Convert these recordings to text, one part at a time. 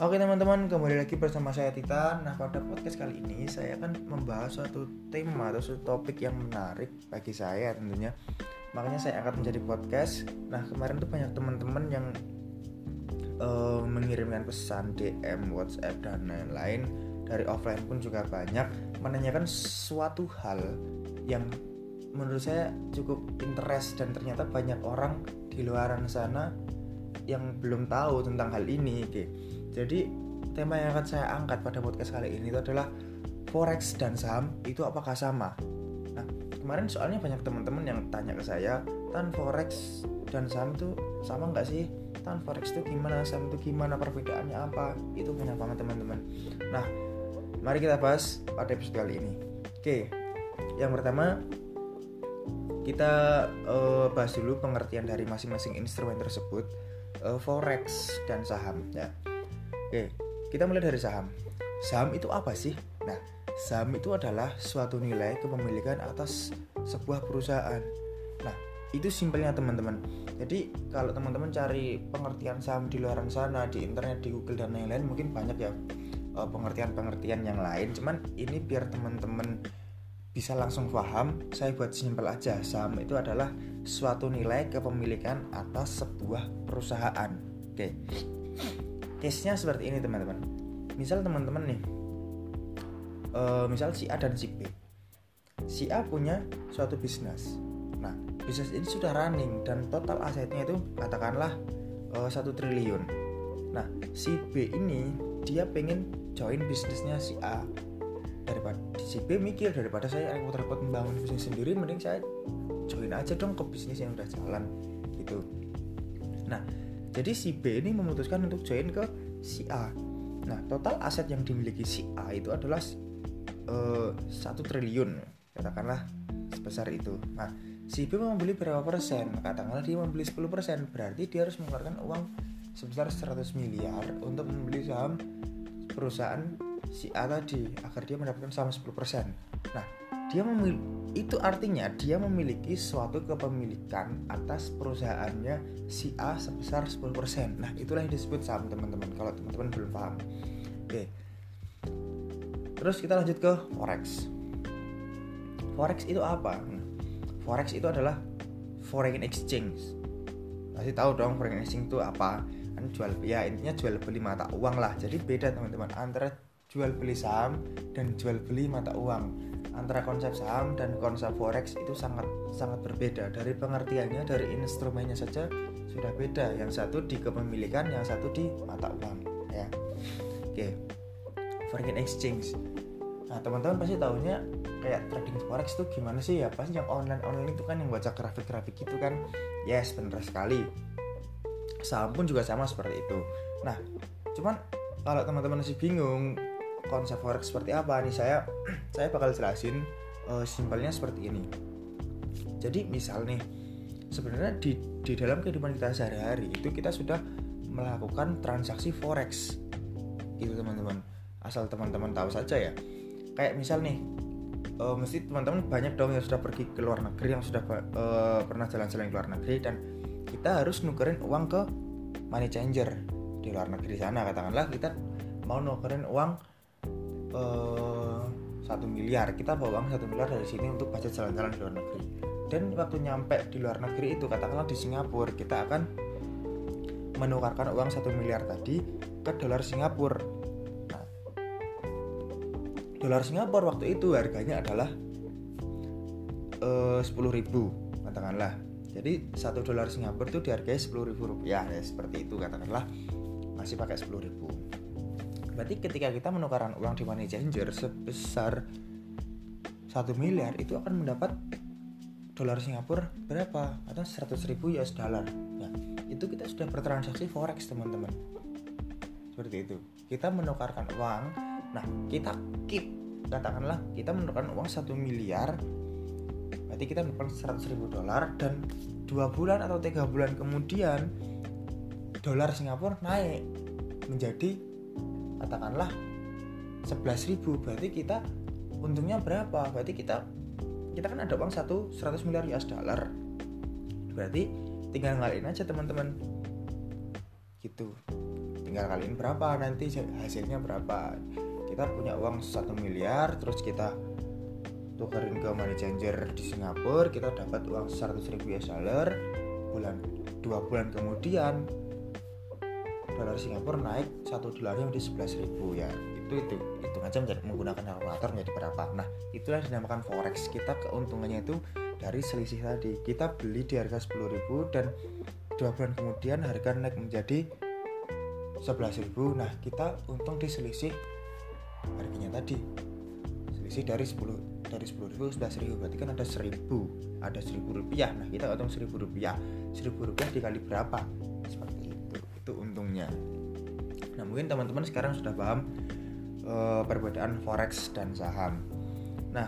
Oke teman-teman, kembali lagi bersama saya Titan. Nah pada podcast kali ini saya akan membahas suatu tema atau suatu topik yang menarik bagi saya tentunya. Makanya saya akan menjadi podcast. Nah kemarin tuh banyak teman-teman yang uh, mengirimkan pesan DM, WhatsApp dan lain-lain dari offline pun juga banyak menanyakan suatu hal yang menurut saya cukup interest dan ternyata banyak orang di luar sana yang belum tahu tentang hal ini. Oke. Jadi tema yang akan saya angkat pada podcast kali ini itu adalah forex dan saham itu apakah sama? Nah kemarin soalnya banyak teman-teman yang tanya ke saya, tan forex dan saham itu sama nggak sih? Tan forex itu gimana? Saham itu gimana? Perbedaannya apa? Itu banyak banget teman-teman. Nah mari kita bahas pada episode kali ini. Oke, yang pertama kita uh, bahas dulu pengertian dari masing-masing instrumen tersebut, uh, forex dan saham ya. Oke, kita mulai dari saham. Saham itu apa sih? Nah, saham itu adalah suatu nilai kepemilikan atas sebuah perusahaan. Nah, itu simpelnya teman-teman. Jadi kalau teman-teman cari pengertian saham di luar sana, di internet, di Google dan lain-lain mungkin banyak ya eh, pengertian-pengertian yang lain. Cuman ini biar teman-teman bisa langsung paham, saya buat simpel aja. Saham itu adalah suatu nilai kepemilikan atas sebuah perusahaan. Oke case-nya seperti ini teman-teman. Misal teman-teman nih uh, misal si A dan si B. Si A punya suatu bisnis. Nah bisnis ini sudah running dan total asetnya itu katakanlah eh, satu uh, triliun. Nah si B ini dia pengen join bisnisnya si A. Daripada si B mikir daripada saya repot-repot membangun bisnis sendiri mending saya join aja dong ke bisnis yang udah jalan gitu. Nah jadi si B ini memutuskan untuk join ke si A. Nah, total aset yang dimiliki si A itu adalah eh, satu uh, triliun, katakanlah sebesar itu. Nah, si B membeli berapa persen? Katakanlah dia membeli 10 persen, berarti dia harus mengeluarkan uang sebesar 100 miliar untuk membeli saham perusahaan si A tadi agar dia mendapatkan saham 10 persen. Nah, dia memiliki itu artinya dia memiliki suatu kepemilikan atas perusahaannya si A sebesar 10%. Nah, itulah yang disebut saham teman-teman kalau teman-teman belum paham. Oke. Terus kita lanjut ke forex. Forex itu apa? Nah, forex itu adalah foreign exchange. Pasti tahu dong foreign exchange itu apa? Kan jual ya intinya jual beli mata uang lah. Jadi beda teman-teman antara jual beli saham dan jual beli mata uang antara konsep saham dan konsep forex itu sangat sangat berbeda. Dari pengertiannya dari instrumennya saja sudah beda. Yang satu di kepemilikan yang satu di mata uang ya. Oke. Foreign exchange. Nah teman-teman pasti tahunya kayak trading forex itu gimana sih? Ya pasti yang online online itu kan yang baca grafik-grafik gitu kan. Yes benar sekali. Saham pun juga sama seperti itu. Nah cuman kalau teman-teman masih bingung konsep forex seperti apa nih? Saya saya bakal jelasin uh, simpelnya seperti ini. Jadi misal nih sebenarnya di di dalam kehidupan kita sehari-hari itu kita sudah melakukan transaksi forex. Gitu teman-teman. Asal teman-teman tahu saja ya. Kayak misal nih uh, mesti teman-teman banyak dong yang sudah pergi ke luar negeri yang sudah uh, pernah jalan-jalan ke luar negeri dan kita harus nukerin uang ke money changer di luar negeri sana. Katakanlah kita mau nukerin uang satu uh, miliar. Kita bawa uang satu miliar dari sini untuk budget jalan-jalan di luar negeri. Dan waktu nyampe di luar negeri itu katakanlah di Singapura kita akan menukarkan uang satu miliar tadi ke dolar Singapura. Nah, dolar Singapura waktu itu harganya adalah eh, sepuluh ribu katakanlah. Jadi satu dolar Singapura itu dihargai sepuluh ribu rupiah ya seperti itu katakanlah. Masih pakai sepuluh ribu berarti ketika kita menukarkan uang di money changer sebesar satu miliar itu akan mendapat dolar Singapura berapa? Atau 100 ribu US dollar. Ya itu kita sudah bertransaksi forex teman-teman. Seperti itu. Kita menukarkan uang nah kita keep. Katakanlah kita menukarkan uang satu miliar berarti kita menukarkan 100 ribu dolar dan dua bulan atau tiga bulan kemudian dolar Singapura naik menjadi katakanlah 11.000 berarti kita untungnya berapa? Berarti kita kita kan ada uang satu 100 miliar US dollar. Berarti tinggal ngalahin aja teman-teman. Gitu. Tinggal kaliin berapa nanti hasilnya berapa. Kita punya uang satu miliar terus kita tukerin ke money changer di Singapura kita dapat uang 100 ribu US dollar bulan dua bulan kemudian dolar Singapura naik satu dolarnya menjadi 11 ribu ya. Itu itu itu aja menggunakan kalkulator menjadi berapa. Nah itulah dinamakan forex. Kita keuntungannya itu dari selisih tadi. Kita beli di harga 10.000 dan dua bulan kemudian harga naik menjadi 11.000 nah kita untung di selisih harganya tadi. Selisih dari 10 dari 10.000 11.000 berarti kan ada 1.000 ada 1.000 rupiah. Nah kita untung 1.000 rupiah. 1.000 rupiah dikali berapa untungnya nah mungkin teman-teman sekarang sudah paham uh, perbedaan forex dan saham nah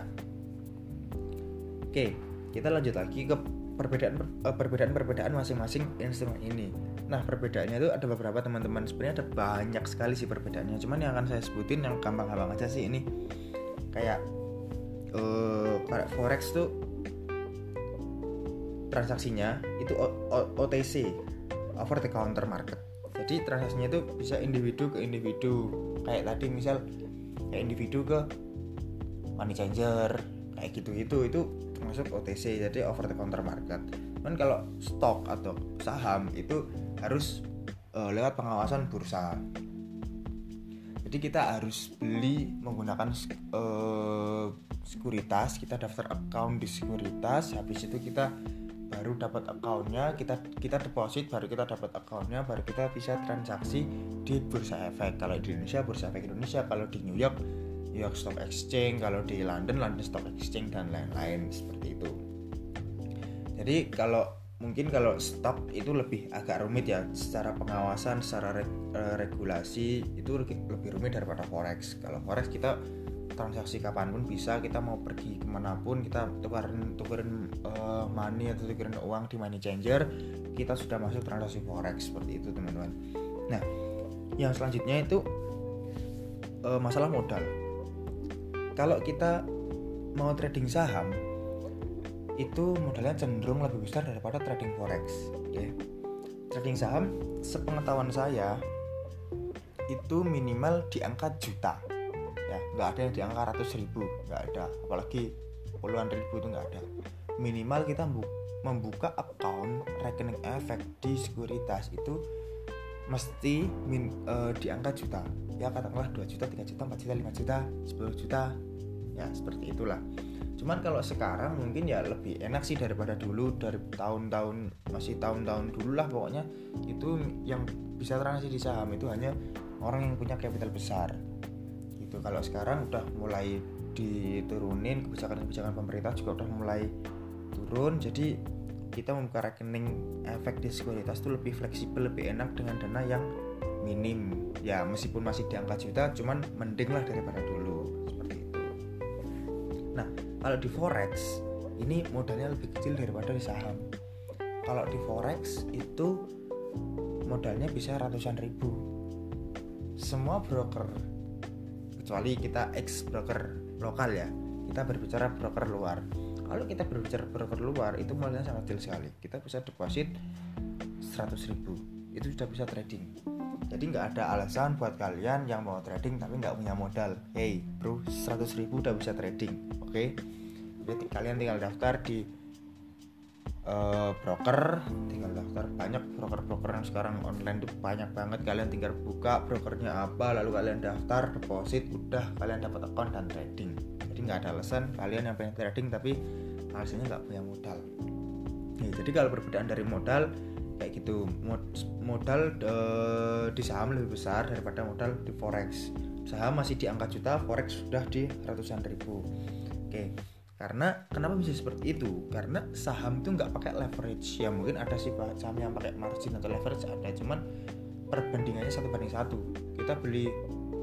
oke kita lanjut lagi ke perbedaan eh, perbedaan perbedaan masing-masing instrumen ini. Nah perbedaannya itu ada beberapa teman-teman sebenarnya ada banyak sekali sih perbedaannya. Cuman yang akan saya sebutin yang gampang-gampang aja sih ini kayak uh, forex tuh transaksinya itu OTC over the counter market. Jadi transaksinya itu bisa individu ke individu. Kayak tadi misal kayak individu ke money changer kayak gitu itu termasuk OTC jadi over the counter market. Kan kalau stok atau saham itu harus uh, lewat pengawasan bursa. Jadi kita harus beli menggunakan uh, sekuritas. Kita daftar account di sekuritas. Habis itu kita baru dapat accountnya kita kita deposit baru kita dapat accountnya baru kita bisa transaksi di bursa efek kalau di Indonesia bursa efek Indonesia kalau di New York New York Stock Exchange, kalau di London London Stock Exchange dan lain-lain seperti itu. Jadi kalau mungkin kalau stock itu lebih agak rumit ya secara pengawasan, secara eh, regulasi itu lebih rumit daripada forex. Kalau forex kita transaksi kapan pun bisa kita mau pergi ke mana pun kita tukarin tukarin uh, money atau tukarin uang di money changer kita sudah masuk transaksi forex seperti itu teman-teman. Nah yang selanjutnya itu uh, masalah modal. Kalau kita mau trading saham itu modalnya cenderung lebih besar daripada trading forex ya trading saham sepengetahuan saya itu minimal di angka juta ya nggak ada yang di angka ratus ribu. Nggak ada. Apalagi puluhan ribu itu nggak ada. Minimal kita membuka account rekening efek di sekuritas itu mesti min, uh, di angka juta. Ya katakanlah 2 juta 3 juta 4 juta 5 juta 10 juta. Ya seperti itulah. Cuman kalau sekarang mungkin ya lebih enak sih daripada dulu dari tahun-tahun masih tahun-tahun dulu lah pokoknya. Itu yang bisa transaksi di saham itu hanya orang yang punya capital besar gitu. Kalau sekarang udah mulai diturunin kebijakan-kebijakan pemerintah juga udah mulai turun jadi kita membuka rekening efek di sekuritas itu lebih fleksibel lebih enak dengan dana yang minim. Ya meskipun masih di angka juta cuman mending lah daripada dulu. Seperti itu. Nah kalau di forex ini modalnya lebih kecil daripada di saham. Kalau di forex itu modalnya bisa ratusan ribu. Semua broker kecuali kita ex broker lokal ya. Kita berbicara broker luar. Kalau kita berbicara broker luar itu modalnya sangat kecil sekali. Kita bisa deposit 100 ribu. Itu sudah bisa trading. Jadi nggak ada alasan buat kalian yang mau trading tapi nggak punya modal. Hey bro 100 ribu udah bisa trading. Oke? Okay? jadi kalian tinggal daftar di uh, broker tinggal daftar. Banyak broker-broker yang sekarang online tuh banyak banget. Kalian tinggal buka brokernya apa lalu kalian daftar deposit udah kalian dapat account dan trading. Jadi nggak ada alasan kalian yang pengen trading tapi hasilnya nggak punya modal. Ya, jadi kalau perbedaan dari modal kayak gitu. Modal uh, di saham lebih besar daripada modal di forex. Saham masih di angka juta forex sudah di ratusan ribu. Oke karena kenapa bisa seperti itu? Karena saham itu nggak pakai leverage. Ya mungkin ada sih saham yang pakai margin atau leverage ada cuman perbandingannya satu banding satu. Kita beli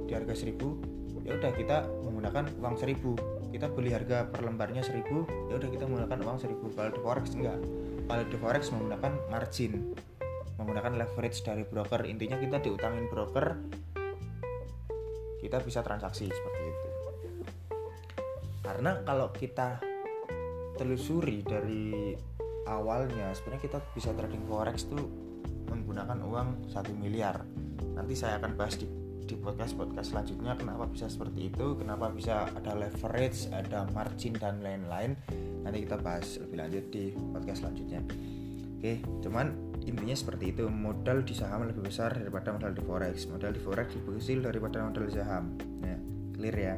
di harga seribu ya udah kita menggunakan uang seribu. Kita beli harga per lembarnya seribu ya udah kita menggunakan uang seribu. Kalau di forex enggak. Kalau di forex menggunakan margin menggunakan leverage dari broker. Intinya kita diutangin broker kita bisa transaksi seperti itu karena kalau kita telusuri dari awalnya sebenarnya kita bisa trading forex tuh menggunakan uang satu miliar. Nanti saya akan bahas di di podcast podcast selanjutnya kenapa bisa seperti itu kenapa bisa ada leverage ada margin dan lain-lain. Nanti kita bahas lebih lanjut di podcast selanjutnya. Oke cuman intinya seperti itu. Modal di saham lebih besar daripada modal di forex. Modal di forex lebih kecil daripada modal di saham. Ya clear ya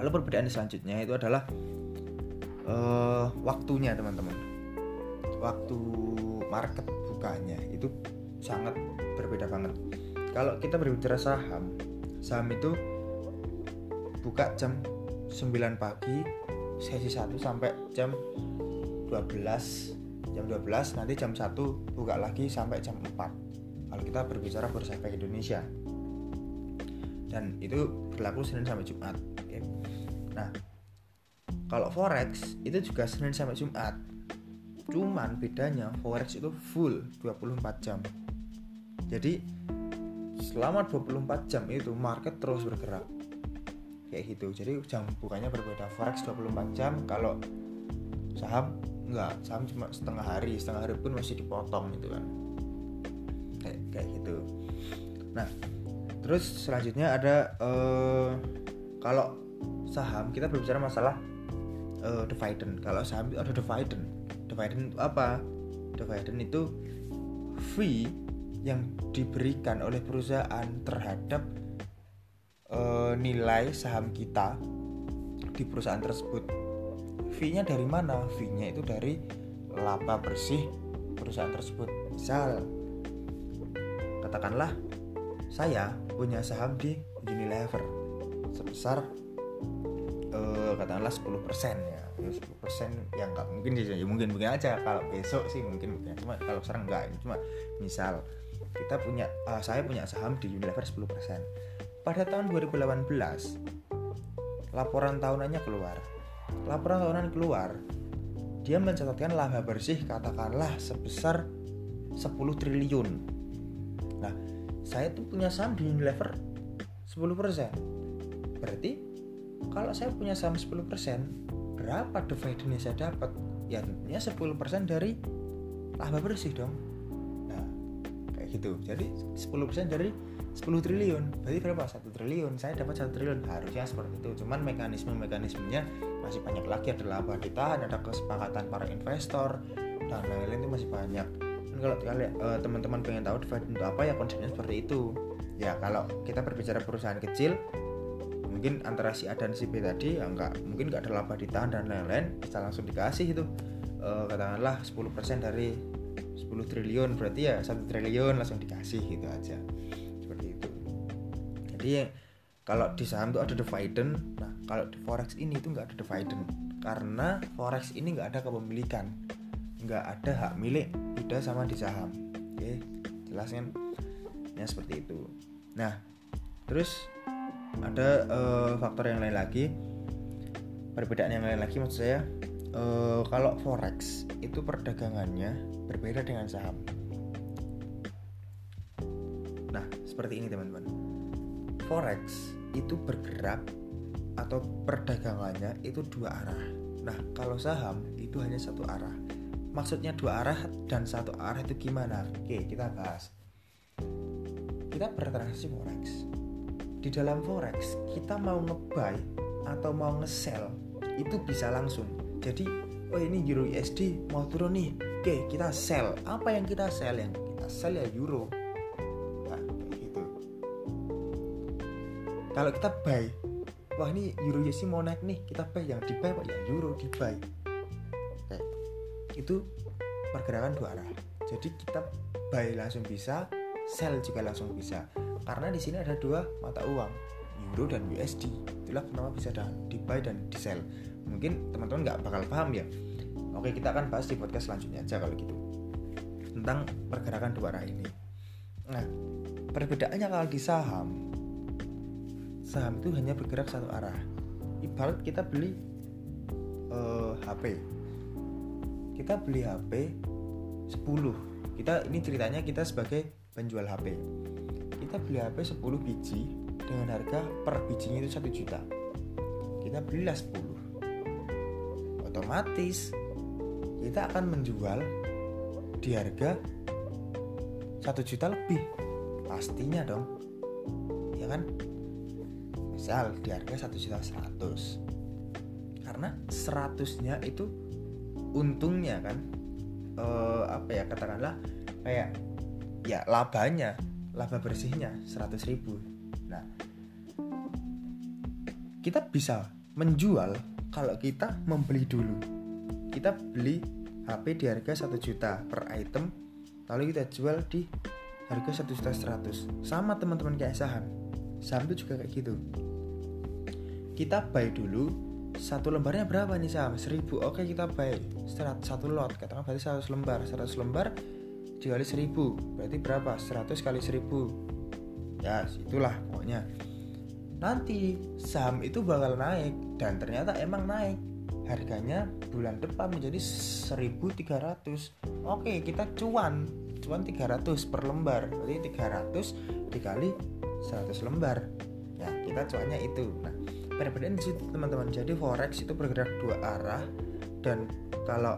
lalu perbedaan selanjutnya itu adalah uh, waktunya teman-teman. Waktu market bukanya itu sangat berbeda banget. Kalau kita berbicara saham saham itu buka jam 9 pagi sesi 1 sampai jam 12 jam 12 nanti jam 1 buka lagi sampai jam 4 kalau kita berbicara bursa efek Indonesia. Dan itu berlaku Senin sampai Jumat oke nah kalau forex itu juga Senin sampai Jumat. Cuman bedanya forex itu full 24 jam. Jadi selama 24 jam itu market terus bergerak. Kayak gitu. Jadi jam bukanya berbeda. Forex 24 jam kalau saham enggak. Saham cuma setengah hari. Setengah hari pun masih dipotong gitu kan. Kayak kayak gitu. Nah terus selanjutnya ada uh, kalau saham kita berbicara masalah uh, dividend kalau saham itu ada dividend dividend itu apa dividend itu fee yang diberikan oleh perusahaan terhadap e, nilai saham kita di perusahaan tersebut. Fee-nya dari mana? Fee-nya itu dari laba bersih perusahaan tersebut. Misal katakanlah saya punya saham di Unilever sebesar e, katakanlah 10% ya. 10% yang nggak mungkin ya mungkin mungkin aja kalau besok sih mungkin mungkin cuma kalau sekarang enggak cuma misal kita punya uh, saya punya saham di Unilever 10%. Pada tahun 2018 laporan tahunannya keluar. Laporan tahunan keluar, dia mencatatkan laba bersih katakanlah sebesar 10 triliun. Nah, saya tuh punya saham di Unilever 10%. Berarti kalau saya punya saham 10%, berapa dividen yang saya dapat? Ya tentunya 10% dari laba bersih dong. Gitu. Jadi 10% dari 10 triliun. Berarti berapa? satu triliun. Saya dapat satu triliun. Harusnya seperti itu. Cuman mekanisme mekanismenya masih banyak lagi. Ada laba ditahan ada kesepakatan para investor dan lain-lain itu masih banyak. Dan kalau uh, teman-teman pengen tahu dividen itu apa ya konsepnya seperti itu. Ya kalau kita berbicara perusahaan kecil mungkin antara si A dan si B tadi ya enggak mungkin nggak ada laba ditahan dan lain-lain bisa langsung dikasih itu. Uh, katakanlah 10% dari 10 triliun berarti ya satu triliun langsung dikasih gitu aja. Seperti itu. Jadi kalau di saham itu ada dividend nah kalau di forex ini itu nggak ada dividend karena forex ini nggak ada kepemilikan. Nggak ada hak milik beda sama di saham. Oke jelas ya seperti itu. Nah terus ada uh, faktor yang lain lagi perbedaan yang lain lagi maksud saya uh, kalau forex itu perdagangannya berbeda dengan saham. Nah, seperti ini teman-teman. Forex itu bergerak atau perdagangannya itu dua arah. Nah, kalau saham itu hanya satu arah. Maksudnya dua arah dan satu arah itu gimana? Oke, kita bahas. Kita bertransaksi forex. Di dalam forex, kita mau nge-buy atau mau nge-sell itu bisa langsung. Jadi, oh ini euro USD mau turun nih Oke, kita sell. Apa yang kita sell? Yang kita sell ya euro. Nah, gitu. Kalau kita buy, wah ini euro sih mau naik nih, kita buy. Yang di buy pak ya euro di buy. Oke. Itu pergerakan dua arah. Jadi kita buy langsung bisa, sell juga langsung bisa. Karena di sini ada dua mata uang, euro dan USD. Itulah kenapa bisa di buy dan di sell. Mungkin teman-teman nggak bakal paham ya Oke, kita akan bahas di podcast selanjutnya aja kalau gitu. Tentang pergerakan dua arah ini. Nah, perbedaannya kalau di saham, saham itu hanya bergerak satu arah. Ibarat kita beli uh, eh, HP. Kita beli HP 10. Kita ini ceritanya kita sebagai penjual HP. Kita beli HP 10 biji dengan harga per bijinya itu 1 juta. Kita belilah 10. Otomatis kita akan menjual di harga satu juta lebih. Pastinya dong. Ya kan? Misal di harga satu juta seratus. Karena seratusnya itu untungnya kan uh, apa ya katakanlah kayak ya labanya laba bersihnya seratus ribu. Nah kita bisa menjual kalau kita membeli dulu. Kita beli HP di harga 1 juta per item lalu kita jual di harga 1 juta 100 sama teman-teman kayak saham. Saham itu juga kayak gitu. Kita buy dulu satu lembarnya berapa nih saham? 1000 oke kita buy. Satu lot. Katakan berarti 100 lembar. 100 lembar dikali 1000 berarti berapa? 100 kali 1000 ya itulah pokoknya. Nanti saham itu bakal naik dan ternyata emang naik. Harganya bulan depan menjadi 1300 oke kita cuan. Cuan 300 per lembar. Berarti 300 dikali 100 lembar. Ya kita cuannya itu. Nah perbedaan di teman-teman. Jadi forex itu bergerak dua arah dan kalau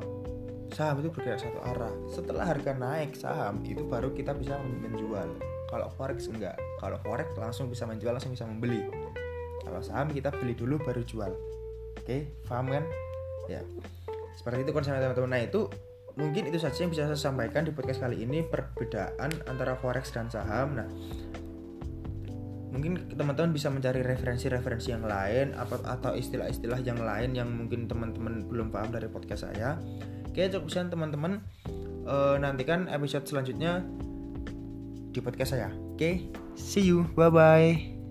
saham itu bergerak satu arah. Setelah harga naik saham itu baru kita bisa menjual. Kalau forex enggak. Kalau forex langsung bisa menjual langsung bisa membeli. Kalau saham kita beli dulu baru jual. Oke paham kan? Ya. Seperti itu konsepnya teman-teman. Nah itu mungkin itu saja yang bisa saya sampaikan di podcast kali ini perbedaan antara forex dan saham. Nah mungkin teman-teman bisa mencari referensi-referensi yang lain atau istilah-istilah yang lain yang mungkin teman-teman belum paham dari podcast saya oke cukup sekian teman-teman e, nantikan episode selanjutnya di podcast saya. Oke, see you. Bye bye.